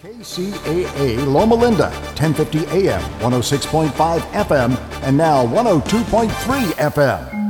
KCAA Loma Linda, 1050 AM, 106.5 FM, and now 102.3 FM.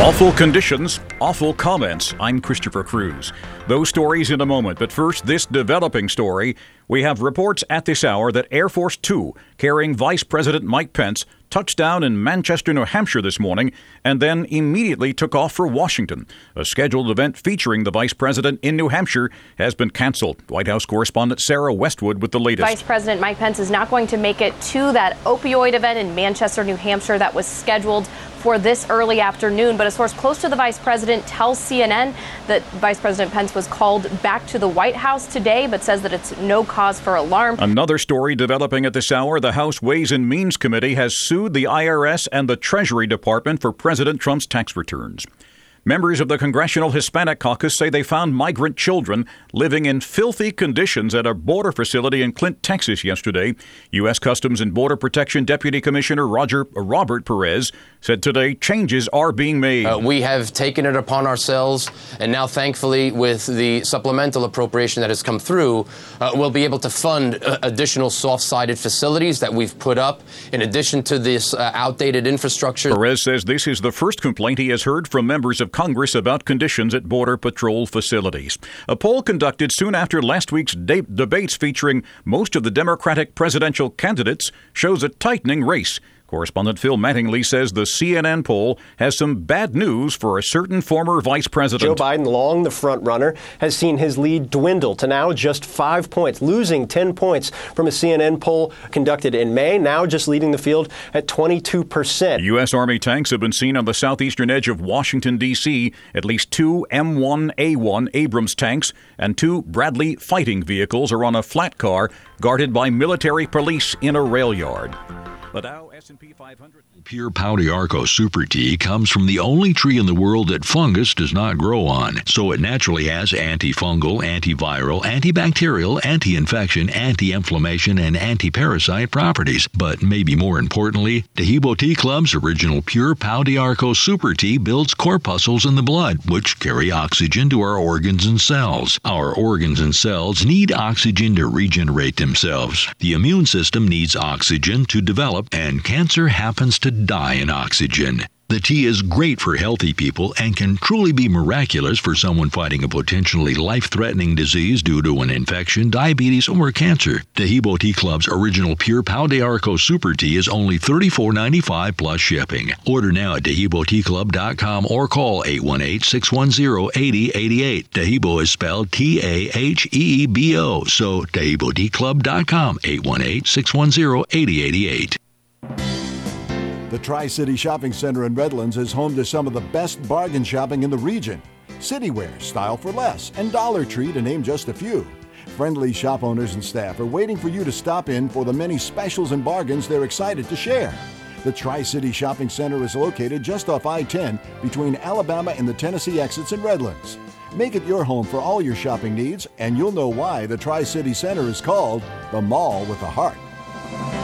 Awful conditions, awful comments. I'm Christopher Cruz. Those stories in a moment, but first, this developing story. We have reports at this hour that Air Force Two, carrying Vice President Mike Pence, touched down in Manchester, New Hampshire this morning, and then immediately took off for Washington. A scheduled event featuring the Vice President in New Hampshire has been canceled. White House correspondent Sarah Westwood with the latest. Vice President Mike Pence is not going to make it to that opioid event in Manchester, New Hampshire that was scheduled for this early afternoon. But a source close to the vice president tells CNN that Vice President Pence was called back to the White House today, but says that it's no cause for alarm. Another story developing at this hour the House Ways and Means Committee has sued the IRS and the Treasury Department for President Trump's tax returns. Members of the Congressional Hispanic Caucus say they found migrant children living in filthy conditions at a border facility in Clint, Texas yesterday. U.S. Customs and Border Protection Deputy Commissioner Roger Robert Perez said today changes are being made. Uh, we have taken it upon ourselves, and now, thankfully, with the supplemental appropriation that has come through, uh, we'll be able to fund uh, additional soft-sided facilities that we've put up, in addition to this uh, outdated infrastructure. Perez says this is the first complaint he has heard from members of Congress about conditions at Border Patrol facilities. A poll conducted soon after last week's de- debates featuring most of the Democratic presidential candidates shows a tightening race. Correspondent Phil Mattingly says the CNN poll has some bad news for a certain former vice president. Joe Biden, long the front runner, has seen his lead dwindle to now just five points, losing 10 points from a CNN poll conducted in May, now just leading the field at 22%. U.S. Army tanks have been seen on the southeastern edge of Washington, D.C. At least two M1A1 Abrams tanks and two Bradley fighting vehicles are on a flat car guarded by military police in a rail yard. The Dow S&P 500 Pure Pau d'Arco Super Tea comes from the only tree in the world that fungus does not grow on, so it naturally has antifungal, antiviral, antibacterial, anti-infection, anti-inflammation, and anti-parasite properties. But maybe more importantly, Taheebo Tea Club's original Pure Pau d'Arco Super Tea builds corpuscles in the blood, which carry oxygen to our organs and cells. Our organs and cells need oxygen to regenerate themselves. The immune system needs oxygen to develop, and cancer happens to die in oxygen. The tea is great for healthy people and can truly be miraculous for someone fighting a potentially life threatening disease due to an infection, diabetes, or cancer. Taheebo Tea Club's original Pure Pau d'Arco Super Tea is only $34.95 plus shipping. Order now at TaheeboTeaClub.com or call 818 610 8088. Taheebo is spelled T A H E E B O, so TaheeboTeaClub.com 818 610 8088. The Tri City Shopping Center in Redlands is home to some of the best bargain shopping in the region. Cityware, Style for Less, and Dollar Tree, to name just a few. Friendly shop owners and staff are waiting for you to stop in for the many specials and bargains they're excited to share. The Tri City Shopping Center is located just off I 10 between Alabama and the Tennessee exits in Redlands. Make it your home for all your shopping needs, and you'll know why the Tri City Center is called the Mall with a Heart.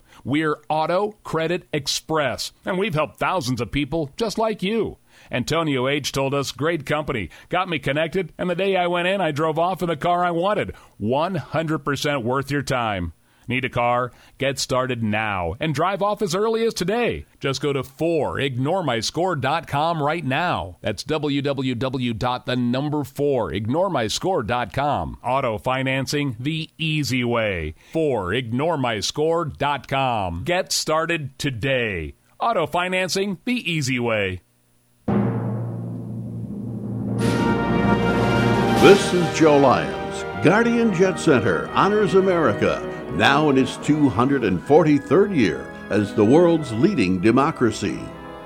We're Auto Credit Express, and we've helped thousands of people just like you. Antonio H. told us, great company, got me connected, and the day I went in, I drove off in the car I wanted. 100% worth your time. Need a car? Get started now and drive off as early as today. Just go to 4ignoremyscore.com right now. That's www.the4ignoremyscore.com. Auto financing the easy way. 4ignoremyscore.com. Get started today. Auto financing the easy way. This is Joe Lyons. Guardian Jet Center honors America now in its 243rd year as the world's leading democracy.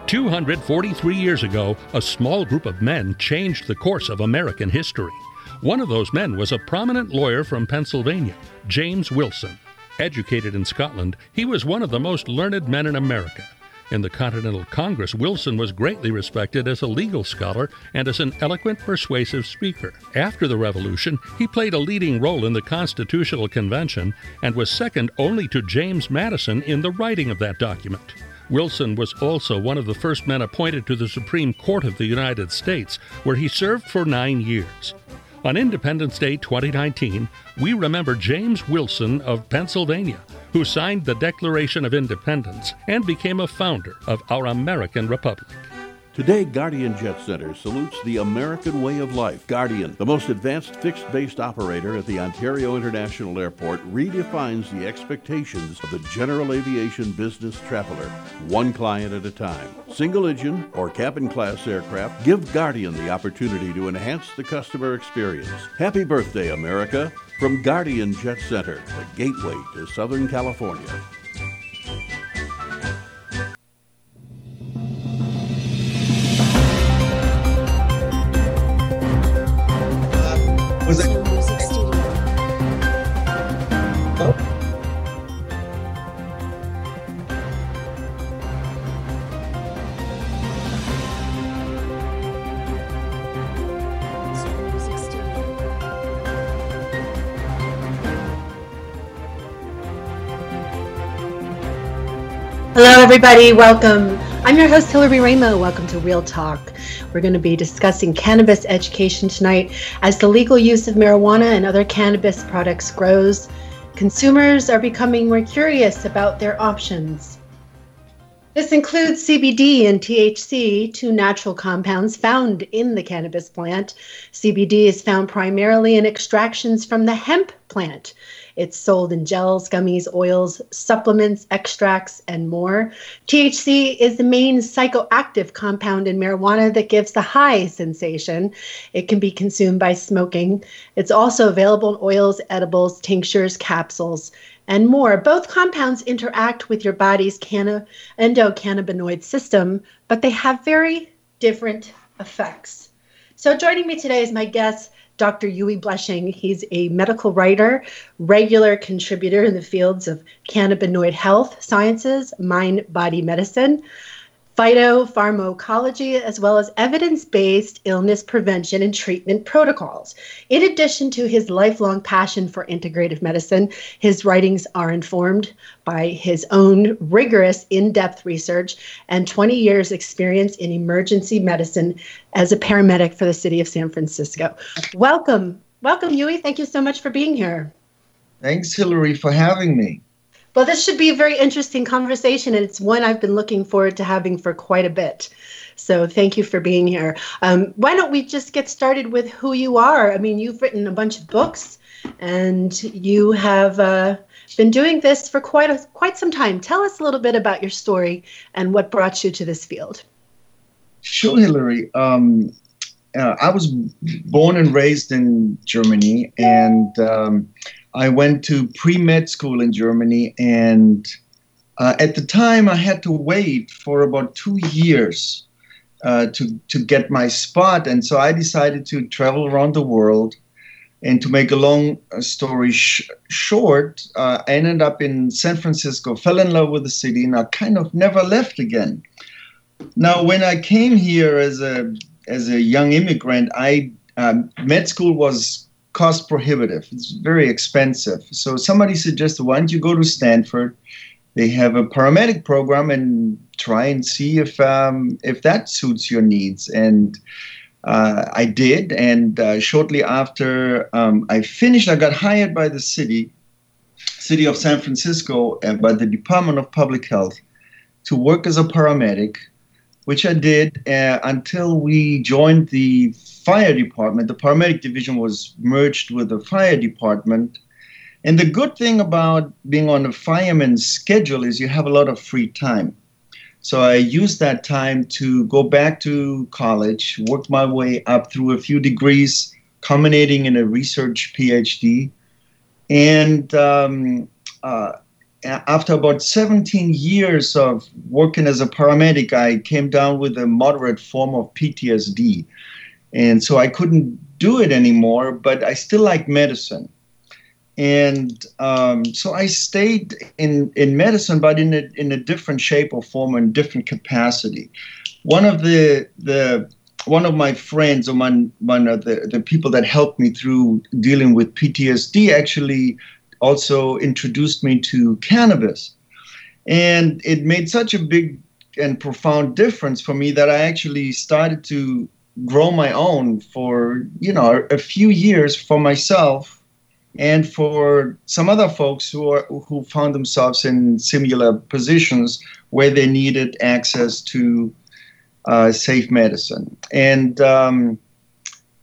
243 years ago, a small group of men changed the course of American history. One of those men was a prominent lawyer from Pennsylvania, James Wilson. Educated in Scotland, he was one of the most learned men in America. In the Continental Congress, Wilson was greatly respected as a legal scholar and as an eloquent, persuasive speaker. After the Revolution, he played a leading role in the Constitutional Convention and was second only to James Madison in the writing of that document. Wilson was also one of the first men appointed to the Supreme Court of the United States, where he served for nine years. On Independence Day 2019, we remember James Wilson of Pennsylvania, who signed the Declaration of Independence and became a founder of our American Republic. Today, Guardian Jet Center salutes the American way of life. Guardian, the most advanced fixed based operator at the Ontario International Airport, redefines the expectations of the general aviation business traveler, one client at a time. Single engine or cabin class aircraft give Guardian the opportunity to enhance the customer experience. Happy birthday, America! From Guardian Jet Center, the gateway to Southern California. Hello, everybody. Welcome. I'm your host, Hillary Raimo. Welcome to Real Talk. We're going to be discussing cannabis education tonight. As the legal use of marijuana and other cannabis products grows, consumers are becoming more curious about their options. This includes CBD and THC, two natural compounds found in the cannabis plant. CBD is found primarily in extractions from the hemp plant. It's sold in gels, gummies, oils, supplements, extracts, and more. THC is the main psychoactive compound in marijuana that gives the high sensation. It can be consumed by smoking. It's also available in oils, edibles, tinctures, capsules, and more. Both compounds interact with your body's canna- endocannabinoid system, but they have very different effects. So, joining me today is my guest, Dr. Uwe Blesching. He's a medical writer, regular contributor in the fields of cannabinoid health sciences, mind body medicine, phytopharmacology, as well as evidence based illness prevention and treatment protocols. In addition to his lifelong passion for integrative medicine, his writings are informed by his own rigorous, in depth research and 20 years' experience in emergency medicine as a paramedic for the city of San Francisco. Welcome. Welcome, Uwe. Thank you so much for being here. Thanks, Hillary, for having me. Well, this should be a very interesting conversation, and it's one I've been looking forward to having for quite a bit. So, thank you for being here. Um, why don't we just get started with who you are? I mean, you've written a bunch of books, and you have uh, been doing this for quite a, quite some time. Tell us a little bit about your story and what brought you to this field. Sure, Hillary. Um, uh, I was born and raised in Germany, and um, I went to pre med school in Germany, and uh, at the time I had to wait for about two years uh, to to get my spot, and so I decided to travel around the world. And to make a long uh, story sh- short, uh, I ended up in San Francisco, fell in love with the city, and I kind of never left again. Now, when I came here as a as a young immigrant, I um, med school was cost prohibitive. It's very expensive. So somebody suggested, why don't you go to Stanford? They have a paramedic program and try and see if um, if that suits your needs. And uh, I did. And uh, shortly after um, I finished, I got hired by the city, city of San Francisco, and by the Department of Public Health to work as a paramedic, which I did uh, until we joined the fire department. The paramedic division was merged with the fire department. And the good thing about being on a fireman's schedule is you have a lot of free time. So I used that time to go back to college, work my way up through a few degrees, culminating in a research PhD. And um, uh, after about 17 years of working as a paramedic, I came down with a moderate form of PTSD. And so I couldn't do it anymore, but I still like medicine. And um, so I stayed in, in medicine, but in a, in a different shape or form and different capacity. One of the, the one of my friends or one, one of the, the people that helped me through dealing with PTSD actually also introduced me to cannabis. And it made such a big and profound difference for me that I actually started to grow my own for, you know, a few years for myself and for some other folks who are who found themselves in similar positions where they needed access to uh, safe medicine. And um,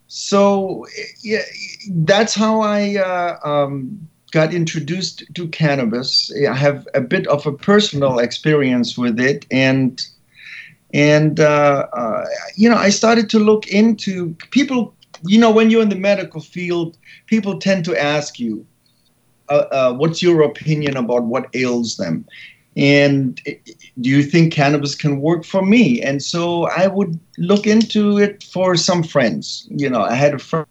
so yeah, that's how I uh, um, got introduced to cannabis. I have a bit of a personal experience with it, and and uh, uh, you know, I started to look into people. You know, when you're in the medical field, people tend to ask you, uh, uh "What's your opinion about what ails them?" And do you think cannabis can work for me? And so I would look into it for some friends. You know, I had a friend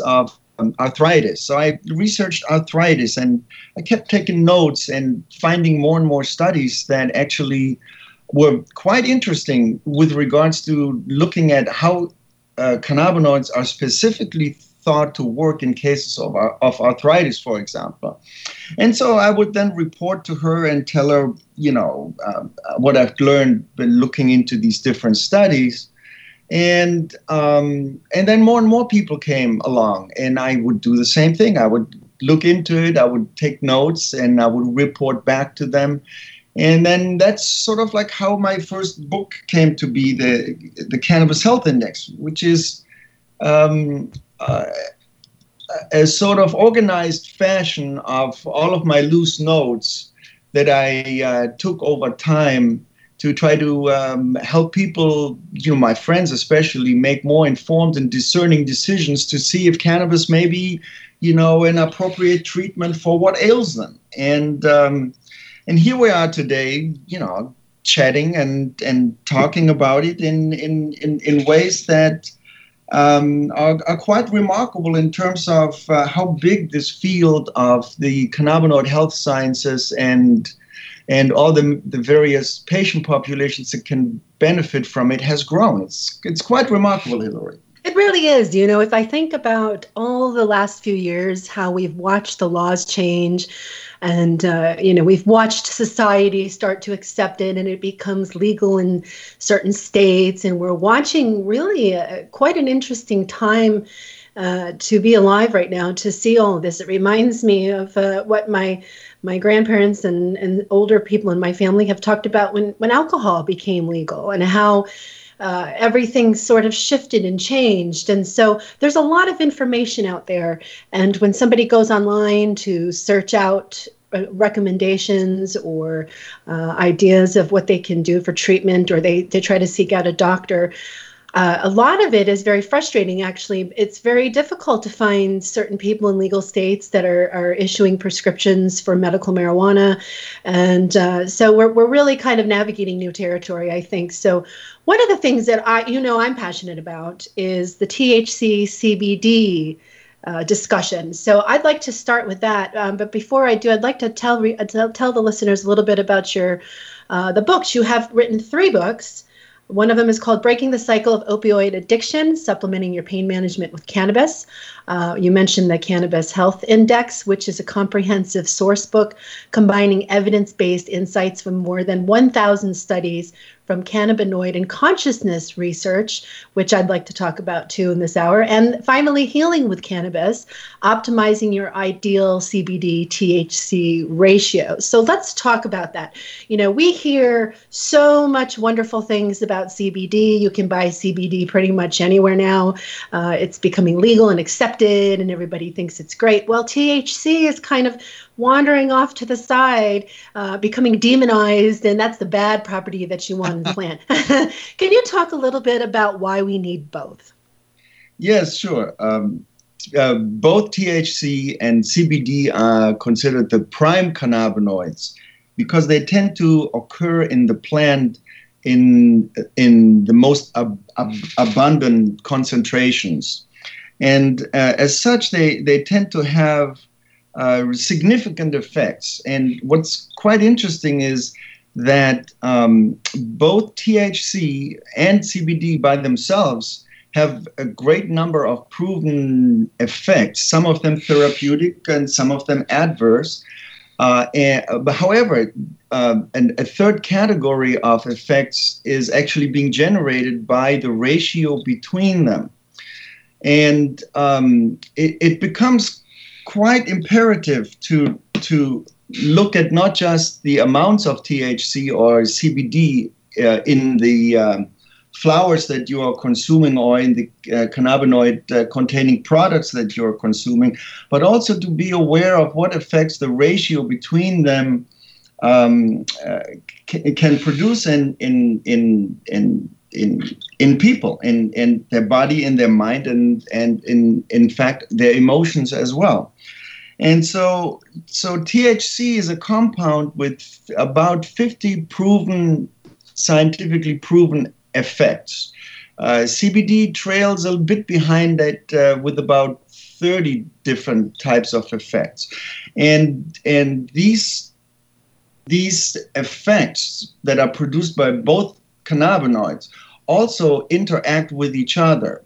of um, arthritis. So I researched arthritis and I kept taking notes and finding more and more studies that actually were quite interesting with regards to looking at how uh, cannabinoids are specifically thought to work in cases of, of arthritis, for example. And so I would then report to her and tell her, you know, uh, what I've learned by looking into these different studies and um, and then more and more people came along, and I would do the same thing. I would look into it, I would take notes, and I would report back to them. And then that's sort of like how my first book came to be the the Cannabis Health Index, which is um, uh, a sort of organized fashion of all of my loose notes that I uh, took over time to try to um, help people, you know, my friends especially, make more informed and discerning decisions to see if cannabis may be, you know, an appropriate treatment for what ails them. And um, and here we are today, you know, chatting and and talking about it in in in, in ways that. Um, are, are, quite remarkable in terms of uh, how big this field of the cannabinoid health sciences and and all the, the various patient populations that can benefit from it has grown. It's, it's quite remarkable, Hillary. It really is. You know, if I think about all the last few years, how we've watched the laws change, and uh, you know, we've watched society start to accept it, and it becomes legal in certain states, and we're watching really a, quite an interesting time uh, to be alive right now to see all of this. It reminds me of uh, what my my grandparents and, and older people in my family have talked about when, when alcohol became legal and how uh, everything sort of shifted and changed. And so there's a lot of information out there. And when somebody goes online to search out uh, recommendations or uh, ideas of what they can do for treatment, or they, they try to seek out a doctor, uh, a lot of it is very frustrating, actually. It's very difficult to find certain people in legal states that are, are issuing prescriptions for medical marijuana. And uh, so we're, we're really kind of navigating new territory, I think. So, one of the things that I, you know, I'm passionate about is the THC CBD. Uh, discussion. So I'd like to start with that. Um, but before I do, I'd like to tell re- tell, tell the listeners a little bit about your uh, the books. You have written three books. One of them is called Breaking the Cycle of Opioid Addiction, Supplementing Your Pain Management with Cannabis. Uh, you mentioned the Cannabis Health Index, which is a comprehensive source book combining evidence based insights from more than 1,000 studies from cannabinoid and consciousness research, which I'd like to talk about too in this hour. And finally, healing with cannabis, optimizing your ideal CBD THC ratio. So let's talk about that. You know, we hear so much wonderful things about CBD. You can buy CBD pretty much anywhere now. Uh, it's becoming legal and accepted, and everybody thinks it's great. Well, THC is kind of wandering off to the side, uh, becoming demonized, and that's the bad property that you want in the plant. Can you talk a little bit about why we need both? Yes, sure. Um, uh, both THC and CBD are considered the prime cannabinoids because they tend to occur in the plant in in the most ab- ab- abundant concentrations, and uh, as such, they they tend to have uh, significant effects. And what's quite interesting is that um, both THC and CBD by themselves have a great number of proven effects, some of them therapeutic and some of them adverse. Uh, and, but however, uh, and a third category of effects is actually being generated by the ratio between them. And um, it, it becomes quite imperative to, to look at not just the amounts of THC or CBD uh, in the um, flowers that you are consuming or in the uh, cannabinoid uh, containing products that you're consuming, but also to be aware of what affects the ratio between them um, uh, c- can produce in, in, in, in, in, in people, in, in their body, in their mind, and, and in, in fact, their emotions as well. And so, so THC is a compound with about 50 proven, scientifically proven effects. Uh, CBD trails a bit behind that uh, with about 30 different types of effects. And, and these, these effects that are produced by both cannabinoids also interact with each other.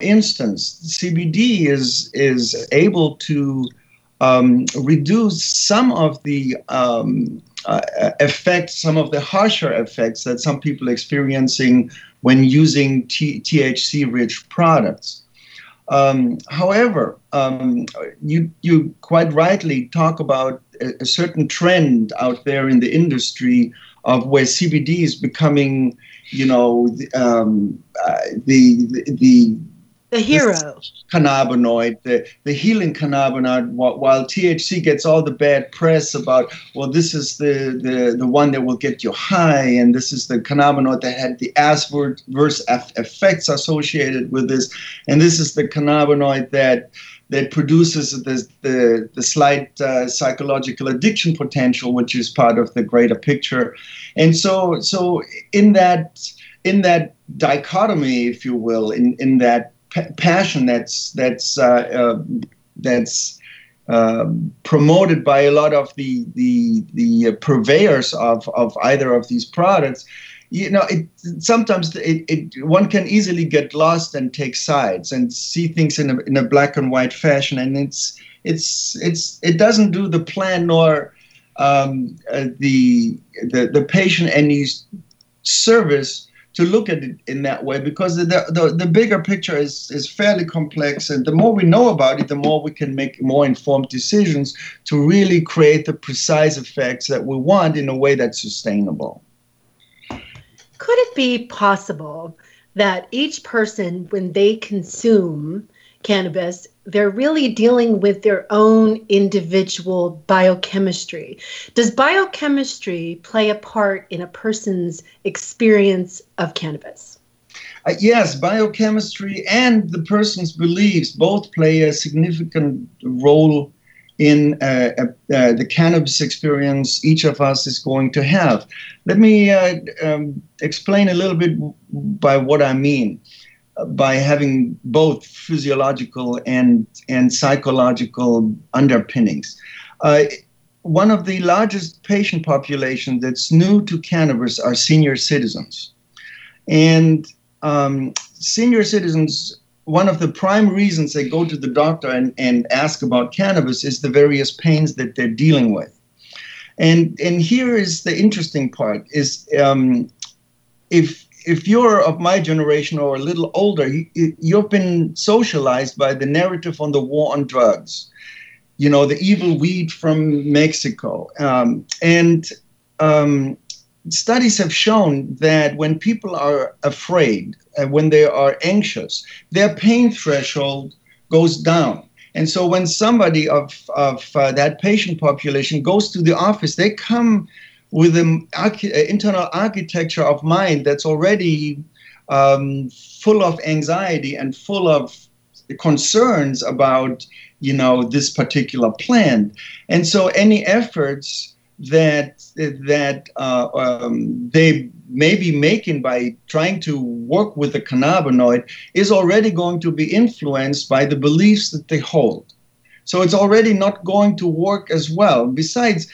Instance, CBD is, is able to um, reduce some of the um, uh, effects, some of the harsher effects that some people experiencing when using T- THC-rich products. Um, however, um, you you quite rightly talk about a, certain trend out there in the industry of where CBD is becoming, you know, the um, uh, the, the the hero. cannabinoid, the, the healing cannabinoid, while THC gets all the bad press about, well, this is the, the, the one that will get you high, and this is the cannabinoid that had the adverse effects associated with this, and this is the cannabinoid that that produces the, the, the slight uh, psychological addiction potential, which is part of the greater picture. And so, so in that in that dichotomy, if you will, in, in that passion that's that's uh, uh, that's uh, promoted by a lot of the the the purveyors of of either of these products you know it sometimes it, it, one can easily get lost and take sides and see things in a, in a black and white fashion. And it's it's it's it doesn't do the plan nor um, uh, the, the the patient any service to look at it in that way because the, the, the bigger picture is, is fairly complex. And the more we know about it the more we can make more informed decisions to really create the precise effects that we want in a way that's sustainable could it be possible that each person when they consume cannabis they're really dealing with their own individual biochemistry. Does biochemistry play a part in a person's experience of cannabis? Uh, yes, biochemistry and the person's beliefs both play a significant role in uh, uh, uh the cannabis experience each of us is going to have. Let me uh, um, explain a little bit by what I mean by having both physiological and, and psychological underpinnings. Uh, one of the largest patient population that's new to cannabis are senior citizens. And um, senior citizens, one of the prime reasons they go to the doctor and, and ask about cannabis is the various pains that they're dealing with. And, and here is the interesting part is um, if if you're of my generation or a little older, you, have been socialized by the narrative on the war on drugs, you know, the evil weed from Mexico. Um, and um, studies have shown that when people are afraid, uh, when they are anxious, their pain threshold goes down. And so when somebody of, of uh, that patient population goes to the office, they come with an uh, internal architecture of mind that's already um, full of anxiety and full of concerns about you know this particular plant and so any efforts that that uh, um, they may be making by trying to work with the cannabinoid is already going to be influenced by the beliefs that they hold. So it's already not going to work as well. Besides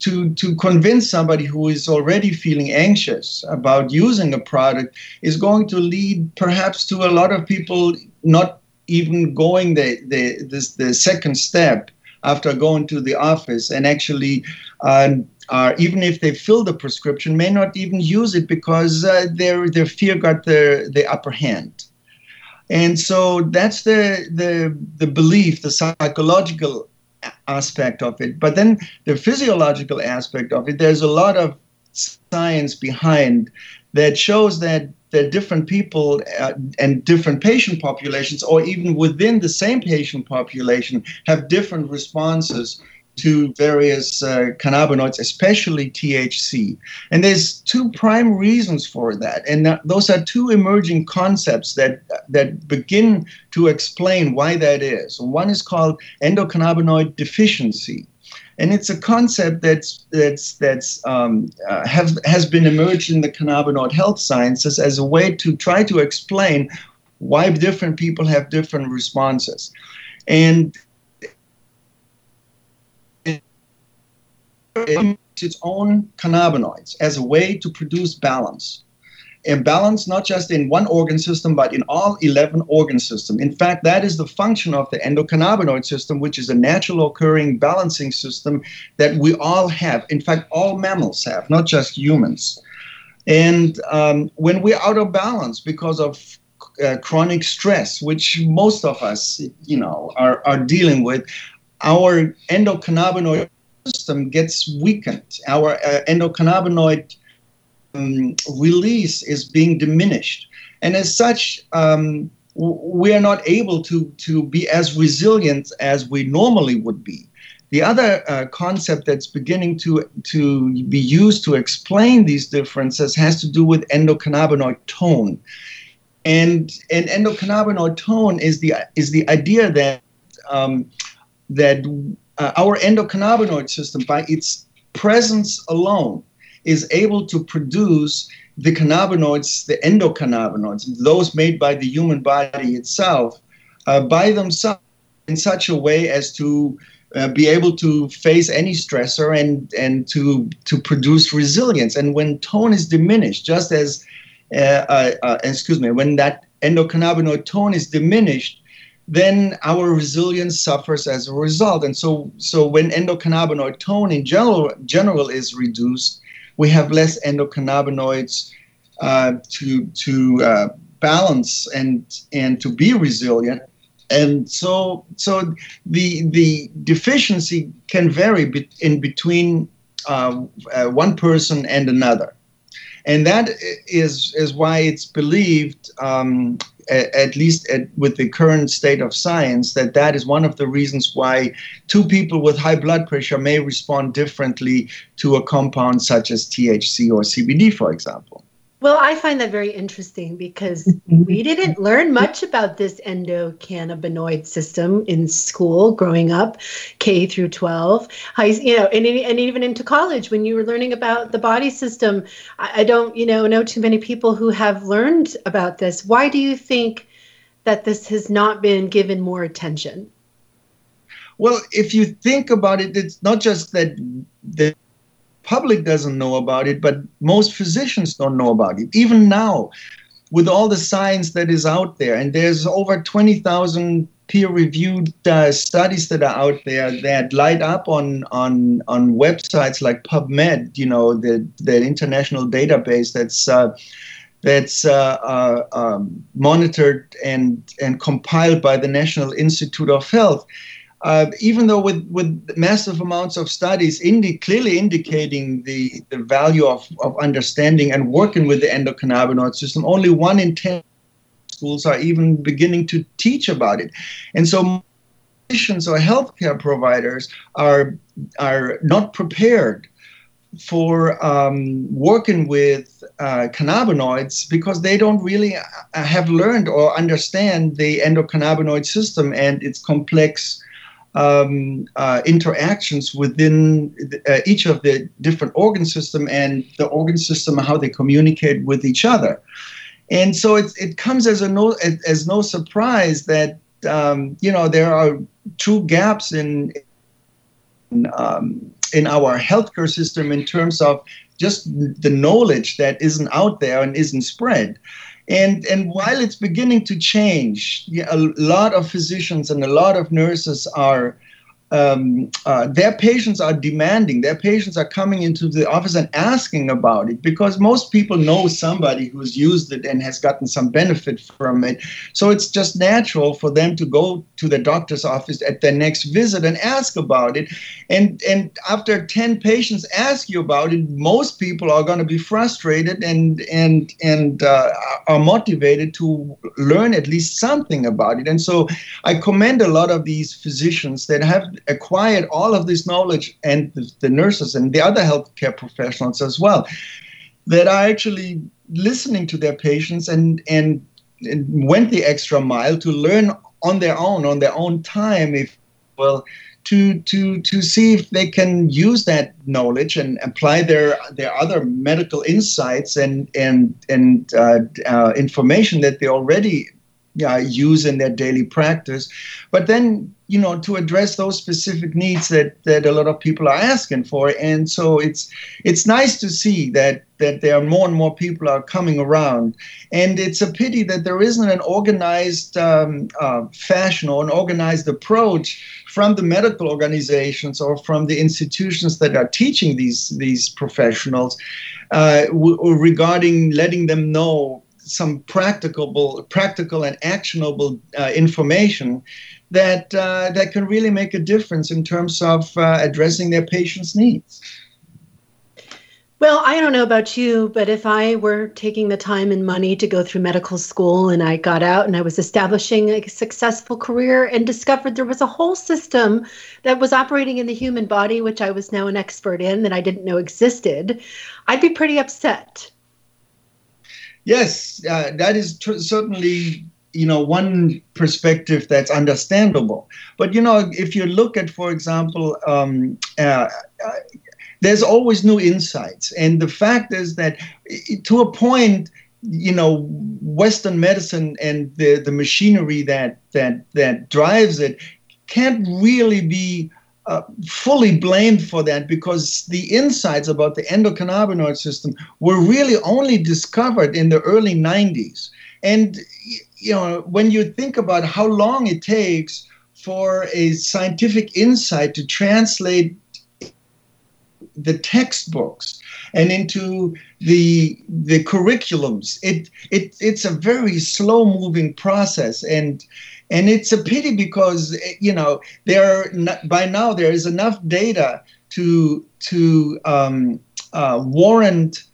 to to convince somebody who is already feeling anxious about using a product is going to lead perhaps to a lot of people not even going the the the second step after going to the office. And actually uh, are even if they fill the prescription may not even use it because uh, their their fear got the the upper hand. And so that's the the the belief the psychological aspect of it. But then the physiological aspect of it there's a lot of science behind that shows that that different people uh, and different patient populations, or even within the same patient population, have different responses to various uh, cannabinoids, especially THC. And there's two prime reasons for that. And th- those are two emerging concepts that, that begin to explain why that is. One is called endocannabinoid deficiency and it's a concept that's that's that's um, uh, have, has been emerged in the cannabinoid health sciences as a way to try to explain why different people have different responses, and its own cannabinoids as a way to produce balance and balance not just in one organ system but in all 11 organ systems in fact that is the function of the endocannabinoid system which is a natural occurring balancing system that we all have. In fact all mammals have not just humans. And um, when we're out of balance because of uh, chronic stress which most of us you know are, are dealing with our endocannabinoid system gets weakened. Our uh, endocannabinoid um, release is being diminished. And as such, um, we are not able to, to be as resilient as we normally would be. The other uh, concept that's beginning to, to be used to explain these differences has to do with endocannabinoid tone. And, and endocannabinoid tone is the, is the idea that, um, that uh, our endocannabinoid system, by its presence alone, is able to produce the cannabinoids, the endocannabinoids, those made by the human body itself, uh, by themselves in such a way as to uh, be able to face any stressor and and to to produce resilience. And when tone is diminished, just as uh, uh, uh excuse me, when that endocannabinoid tone is diminished, then our resilience suffers as a result. And so so when endocannabinoid tone in general general is reduced, we have less endocannabinoids uh, to to uh, balance and and to be resilient. And so so the the deficiency can vary be- in between uh, uh one person and another, and that is is why it's believed. Um, at least at, with the current state of science, that that is one of the reasons why two people with high blood pressure may respond differently to a compound such as THC or CBD, for example. Well, I find that very interesting because mm-hmm. we didn't learn much about this endocannabinoid system in school growing up, K through 12. I, you know, and, and even into college when you were learning about the body system. I, I don't, you know, know too many people who have learned about this. Why do you think that this has not been given more attention? Well, if you think about it, it's not just that the public doesn't know about it, but most physicians don't know about it. Even now, with all the science that is out there, and there's over 20,000 peer-reviewed uh, studies that are out there that light up on on on websites like PubMed, you know, the the international database that's uh, that's uh, uh um, monitored and and compiled by the National Institute of Health uh, even though with, with massive amounts of studies indi- clearly indicating the, the value of, of understanding and working with the endocannabinoid system, only one in 10 schools are even beginning to teach about it. And so physicians or healthcare providers are, are not prepared for um, working with uh, cannabinoids because they don't really uh, have learned or understand the endocannabinoid system and its complex um, uh, interactions within uh, each of the different organ system and the organ system how they communicate with each other. And so it, it comes as a no as no surprise that um, you know there are true gaps in in, um, in our healthcare system in terms of just the knowledge that isn't out there and isn't spread. And, and while it's beginning to change, a lot of physicians and a lot of nurses are um, uh, their patients are demanding, their patients are coming into the office and asking about it because most people know somebody who's used it and has gotten some benefit from it. So it's just natural for them to go to the doctor's office at their next visit and ask about it. And, and after 10 patients ask you about it, most people are going to be frustrated and, and, and uh, are motivated to learn at least something about it. And so I commend a lot of these physicians that have acquired all of this knowledge and the, the nurses and the other healthcare professionals as well that are actually listening to their patients and, and, and went the extra mile to learn on their own, on their own time, if well, to to to see if they can use that knowledge and apply their their other medical insights and and and uh, uh, information that they already uh, use in their daily practice, but then you know to address those specific needs that that a lot of people are asking for. And so it's it's nice to see that that there are more and more people are coming around. And it's a pity that there isn't an organized um, uh, fashion or an organized approach from the medical organizations or from the institutions that are teaching these these professionals uh, w- regarding letting them know some practicable practical and actionable uh, information that uh, that can really make a difference in terms of uh, addressing their patients' needs. Well, I don't know about you, but if I were taking the time and money to go through medical school and I got out and I was establishing a successful career and discovered there was a whole system that was operating in the human body, which I was now an expert in that I didn't know existed, I'd be pretty upset. Yes, uh, that is tr- certainly you know one perspective that's understandable. But you know if you look at for example um, uh, uh, there's always new insights. And the fact is that to a point you know western medicine and the the machinery that that that drives it can't really be uh, fully blamed for that because the insights about the endocannabinoid system were really only discovered in the early 90s and you know, when you think about how long it takes for a scientific insight to translate the textbooks and into the the curriculums it, it it's a very slow moving process. And and it's a pity because you know there are by now there is enough data to to um, uh, warrant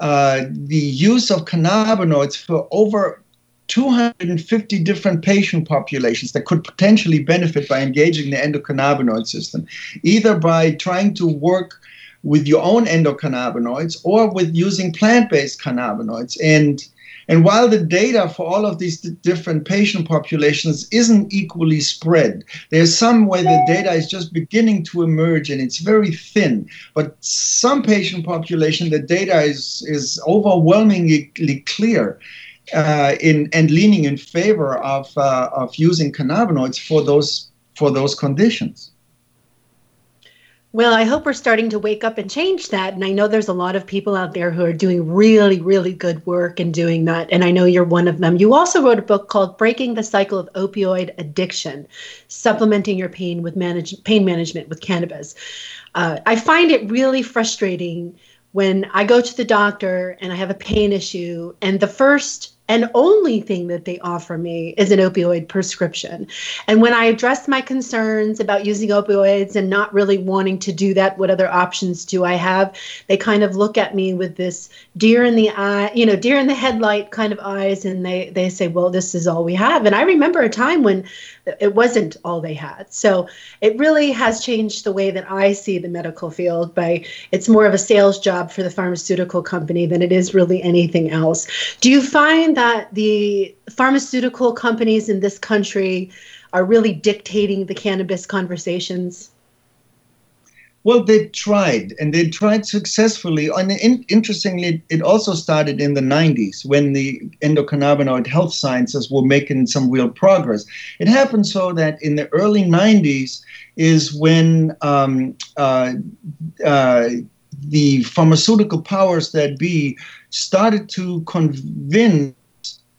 uh, the use of cannabinoids for over 250 different patient populations that could potentially benefit by engaging the endocannabinoid system, either by trying to work with your own endocannabinoids or with using plant-based cannabinoids. And and while the data for all of these different patient populations isn't equally spread, there's some where the data is just beginning to emerge and it's very thin. But some patient population, the data is, is overwhelmingly clear uh, in and leaning in favor of uh, of using cannabinoids for those for those conditions. Well, I hope we're starting to wake up and change that. And I know there's a lot of people out there who are doing really, really good work and doing that. And I know you're one of them. You also wrote a book called Breaking the Cycle of Opioid Addiction Supplementing Your Pain with manage- Pain Management with Cannabis. Uh, I find it really frustrating when I go to the doctor and I have a pain issue, and the first and only thing that they offer me is an opioid prescription. And when I address my concerns about using opioids and not really wanting to do that, what other options do I have? They kind of look at me with this deer in the eye, you know, deer in the headlight kind of eyes, and they they say, "Well, this is all we have." And I remember a time when it wasn't all they had. So it really has changed the way that I see the medical field. By it's more of a sales job for the pharmaceutical company than it is really anything else. Do you find that the pharmaceutical companies in this country are really dictating the cannabis conversations? Well, they tried, and they tried successfully. And in, interestingly, it also started in the 90s when the endocannabinoid health sciences were making some real progress. It happened so that in the early 90s is when um, uh, uh, the pharmaceutical powers that be started to convince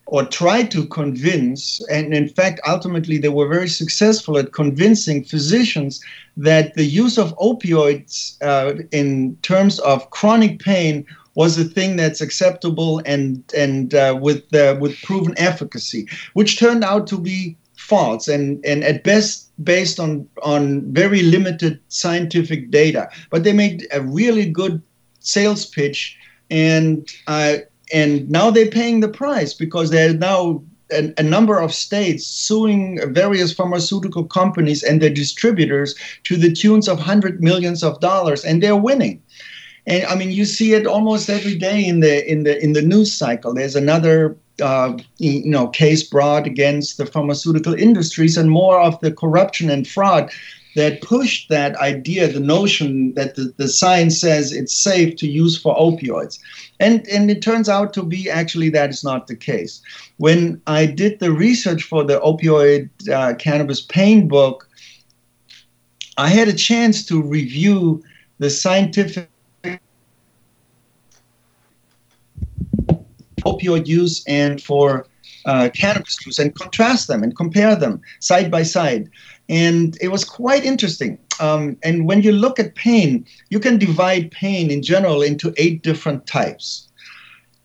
or tried to convince, and in fact, ultimately, they were very successful at convincing physicians that the use of opioids uh, in terms of chronic pain was a thing that's acceptable and and uh, with uh, with proven efficacy, which turned out to be false and and at best based on on very limited scientific data. But they made a really good sales pitch, and uh, and now they're paying the price because there are now a, a, number of states suing various pharmaceutical companies and their distributors to the tunes of hundred millions of dollars, and they're winning. And I mean, you see it almost every day in the in the in the news cycle. There's another uh, you know case brought against the pharmaceutical industries and more of the corruption and fraud that pushed that idea, the notion that the, the science says it's safe to use for opioids. And, and it turns out to be actually that is not the case. When I did the research for the opioid uh, cannabis pain book, I had a chance to review the scientific opioid use and for uh, cannabis use and contrast them and compare them side by side and it was quite interesting. Um, and when you look at pain, you can divide pain in general into eight different types.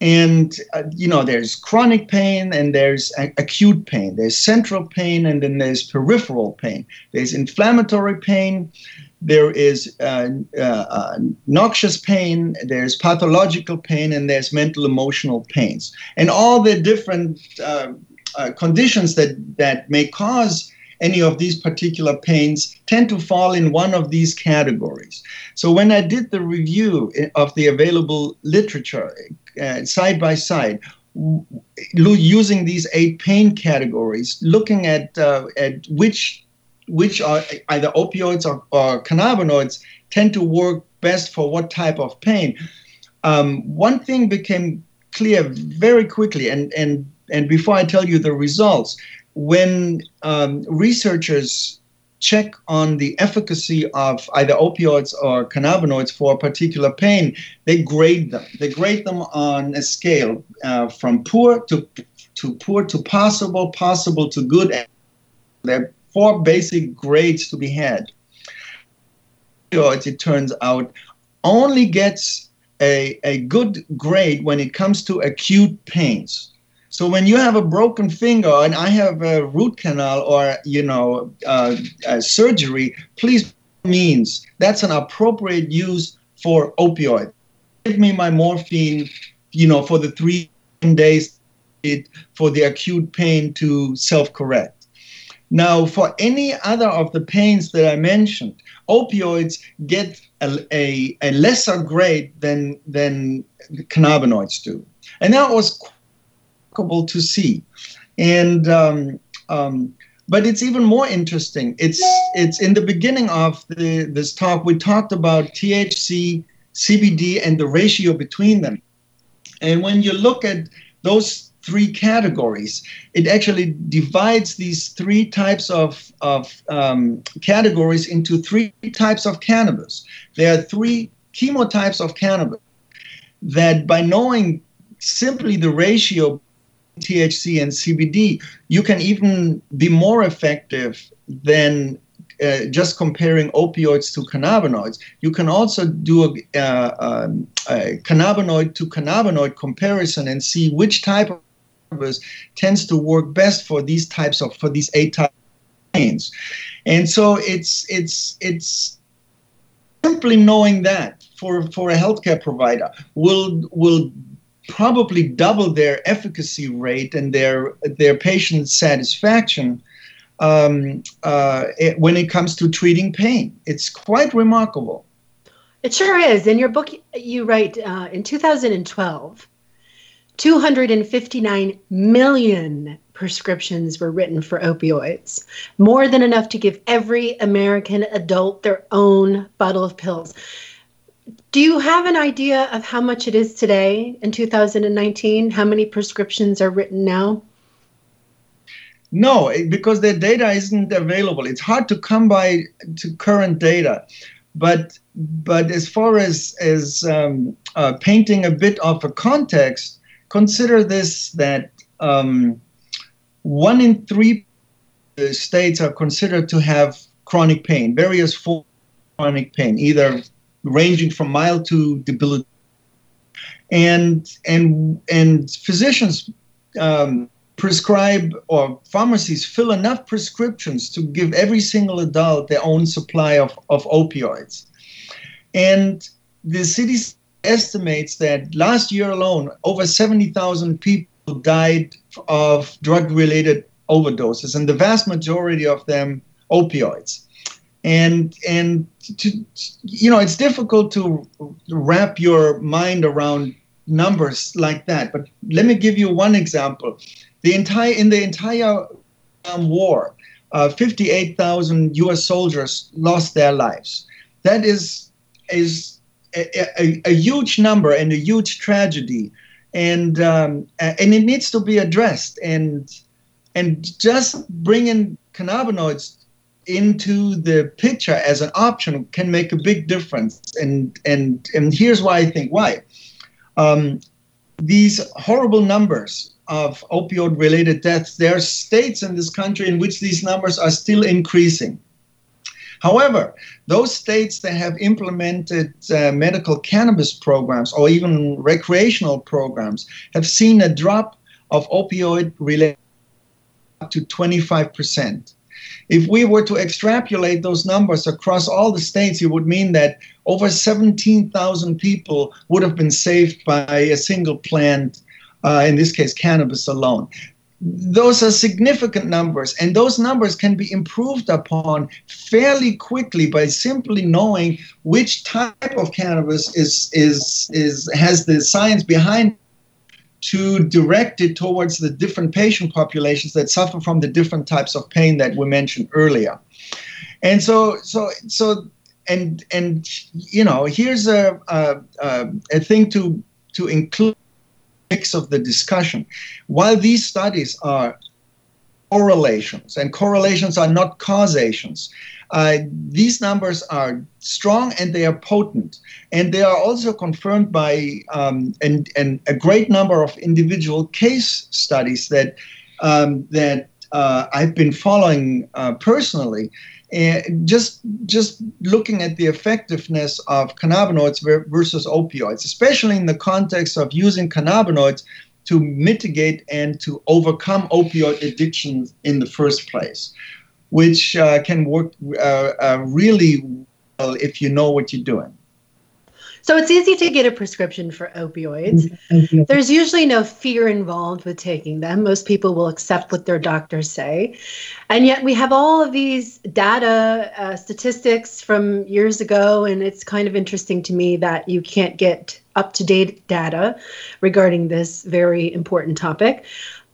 And, uh, you know, there's chronic pain and there's a- acute pain. There's central pain and then there's peripheral pain. There's inflammatory pain. There is uh, uh, uh noxious pain. There's pathological pain and there's mental emotional pains. And all the different uh, uh, conditions that, that may cause any of these particular pains tend to fall in one of these categories. So when I did the review of the available literature uh, side by side, using these eight pain categories, looking at uh, at which which are either opioids or, or, cannabinoids tend to work best for what type of pain. Um, one thing became clear very quickly, and and and before I tell you the results, when um, researchers check on the efficacy of either opioids or cannabinoids for a particular pain, they grade them. They grade them on a scale uh, from poor to to poor to possible, possible to good. There are four basic grades to be had. Opioids, it turns out only gets a, a good grade when it comes to acute pains. So when you have a broken finger and I have a root canal or you know uh, surgery, please means that's an appropriate use for opioid. Give me my morphine, you know, for the three days for the acute pain to self-correct. Now, for any other of the pains that I mentioned, opioids get a, a, a lesser grade than than cannabinoids do, and that was to see. And um, um, but it's even more interesting. It's it's in the beginning of the, this talk we talked about THC, CBD, and the ratio between them. And when you look at those three categories, it actually divides these three types of, of um, categories into three types of cannabis. There are three chemotypes of cannabis that by knowing simply the ratio THC and CBD, you can even be more effective than uh, just comparing opioids to cannabinoids. You can also do a, uh, um, a cannabinoid to cannabinoid comparison and see which type of tends to work best for these types of for these eight types of pains. And so it's it's it's simply knowing that for, for a healthcare provider will will probably double their efficacy rate and their their patient satisfaction um, uh, it, when it comes to treating pain. It's quite remarkable. It sure is. In your book, you write uh, in 2012, 259 million prescriptions were written for opioids, more than enough to give every American adult their own bottle of pills. Do you have an idea of how much it is today in 2019? How many prescriptions are written now? No, because the data isn't available. It's hard to come by to current data. But but as far as as um, uh, painting a bit of a context, consider this that um, one in three states are considered to have chronic pain, various forms of chronic pain, either ranging from mild to debilitating. And and and physicians um, prescribe or pharmacies fill enough prescriptions to give every single adult their own supply of, of opioids. And the CDC estimates that last year alone, over 70,000 people died of drug related overdoses, and the vast majority of them opioids. And and to, you know, it's difficult to wrap your mind around numbers like that. But let me give you one example. The entire in the entire um, war, uh, 58,000 U.S. soldiers lost their lives. That is is a, a, a huge number and a huge tragedy and um, and it needs to be addressed and and just bringing cannabinoids into the picture as an option can make a big difference. And and and here's why I think why. Um, these horrible numbers of opioid related deaths there are states in this country in which these numbers are still increasing. However, those states that have implemented uh, medical cannabis programs or even recreational programs have seen a drop of opioid related up to 25%. If we were to extrapolate those numbers across all the states, it would mean that over 17,000 people would have been saved by a single plant, uh, in this case, cannabis alone. Those are significant numbers and those numbers can be improved upon fairly quickly by simply knowing which type of cannabis is is is has the science behind to direct it towards the different patient populations that suffer from the different types of pain that we mentioned earlier and so so so and and you know here's a a, a thing to to include mix of the discussion. While these studies are correlations, and correlations are not causations, uh, these numbers are strong and they are potent. And they are also confirmed by um, and, and a great number of individual case studies that, um, that uh, I've been following uh, personally and just just looking at the effectiveness of cannabinoids versus opioids, especially in the context of using cannabinoids to mitigate and to overcome opioid addiction in the first place, which uh, can work uh, uh, really well if you know what you're doing. So it's easy to get a prescription for opioids. Mm-hmm. There's usually no fear involved with taking them. Most people will accept what their doctors say. And yet we have all of these data, uh, statistics from years ago, and it's kind of interesting to me that you can't get up to date data regarding this very important topic.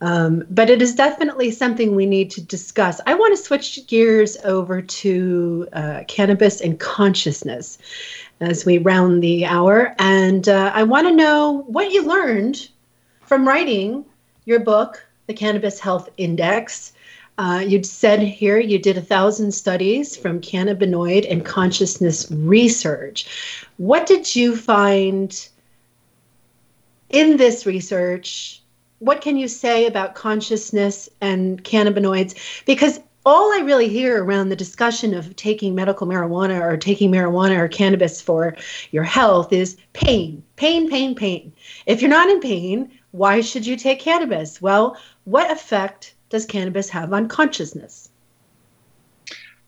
Um, but it is definitely something we need to discuss. I want to switch gears over to uh, cannabis and consciousness as we round the hour. And uh, I want to know what you learned from writing your book, The Cannabis Health Index. Uh, you said here you did a thousand studies from cannabinoid and consciousness research. What did you find in this research? What can you say about consciousness and cannabinoids? Because all I really hear around the discussion of taking medical marijuana or taking marijuana or cannabis for your health is pain, pain, pain, pain. If you're not in pain, Why should you take cannabis? Well, what effect does cannabis have on consciousness?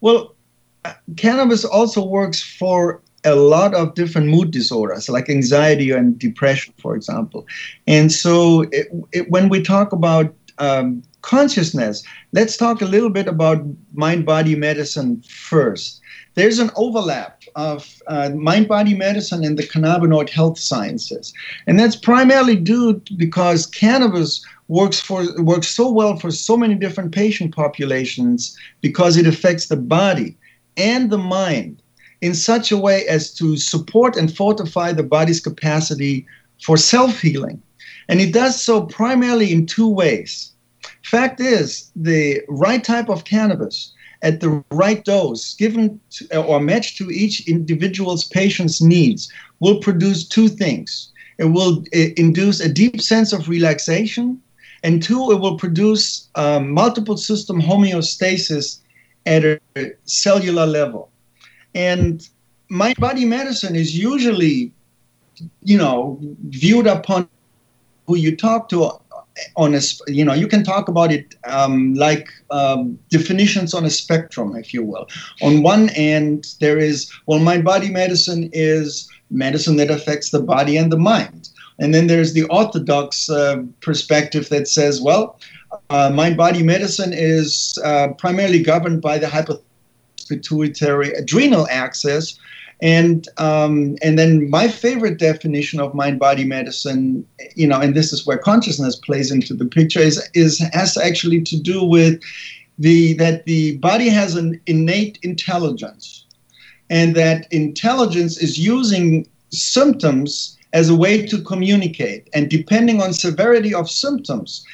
Well, uh, cannabis also works for a lot of different mood disorders like anxiety and depression for example. And so it, it, when we talk about um, consciousness let's talk a little bit about mind body medicine first. There's an overlap of uh, mind body medicine and the cannabinoid health sciences. And that's primarily due because cannabis works for works so well for so many different patient populations because it affects the body and the mind in such a way as to support and fortify the body's capacity for self healing. And it does so primarily in two ways. Fact is, the right type of cannabis at the right dose, given to, or matched to each individual's patient's needs, will produce two things. It will it induce a deep sense of relaxation, and two, it will produce um, multiple system homeostasis at a cellular level. And mind body medicine is usually, you know, viewed upon who you talk to on a, you know, you can talk about it um, like um, definitions on a spectrum, if you will. On one end, there is, well, mind body medicine is medicine that affects the body and the mind. And then there's the orthodox uh, perspective that says, well, uh, mind body medicine is uh, primarily governed by the hypothalamus pituitary adrenal axis. And um, and then my favorite definition of mind body medicine, you know, and this is where consciousness plays into the picture, is is has actually to do with the that the body has an innate intelligence, and that intelligence is using symptoms as a way to communicate. And depending on severity of symptoms,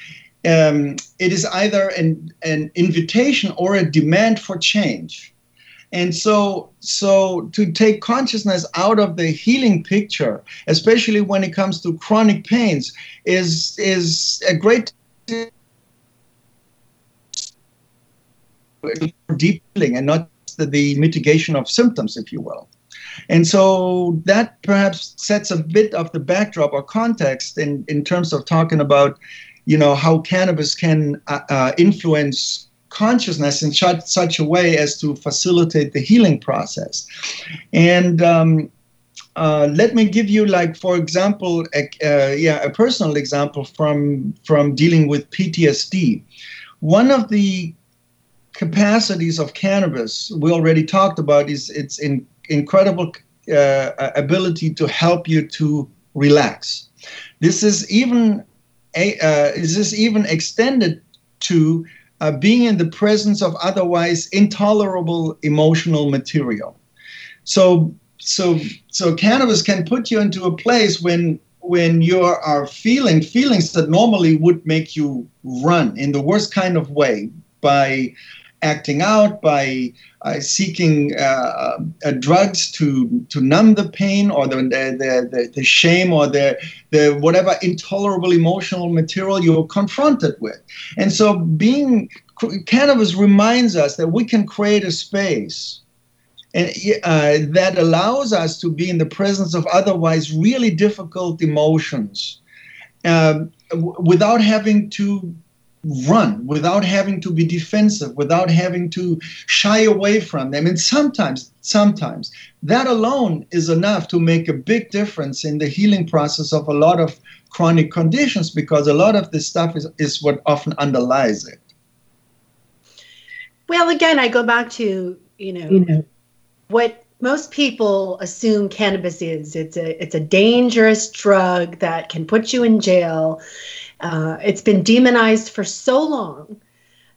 um, it is either an, an invitation or a demand for change. And so, so to take consciousness out of the healing picture, especially when it comes to chronic pains, is is a great deep healing and not the, the mitigation of symptoms, if you will. And so that perhaps sets a bit of the backdrop or context in, in terms of talking about, you know, how cannabis can uh, uh, influence consciousness in such, such a way as to facilitate the healing process. And um, uh, let me give you, like, for example, a, uh, yeah, a personal example from from dealing with PTSD. One of the capacities of cannabis we already talked about is its in, incredible uh, ability to help you to relax. This is even a, uh, this even extended to uh, being in the presence of otherwise intolerable emotional material. So, so, so cannabis can put you into a place when when you are feeling feelings that normally would make you run in the worst kind of way by acting out, by uh, seeking uh, uh, drugs to to numb the pain or the the, the, the shame or the the whatever intolerable emotional material you're confronted with. And so being cannabis reminds us that we can create a space and uh, that allows us to be in the presence of otherwise really difficult emotions w- without having to run without having to be defensive without having to shy away from them. And sometimes sometimes that alone is enough to make a big difference in the healing process of a lot of chronic conditions because a lot of this stuff is, is what often underlies it. Well again i go back to you know, you know. what most people assume cannabis is. It's a it's a dangerous drug that can put you in jail uh, it's been demonized for so long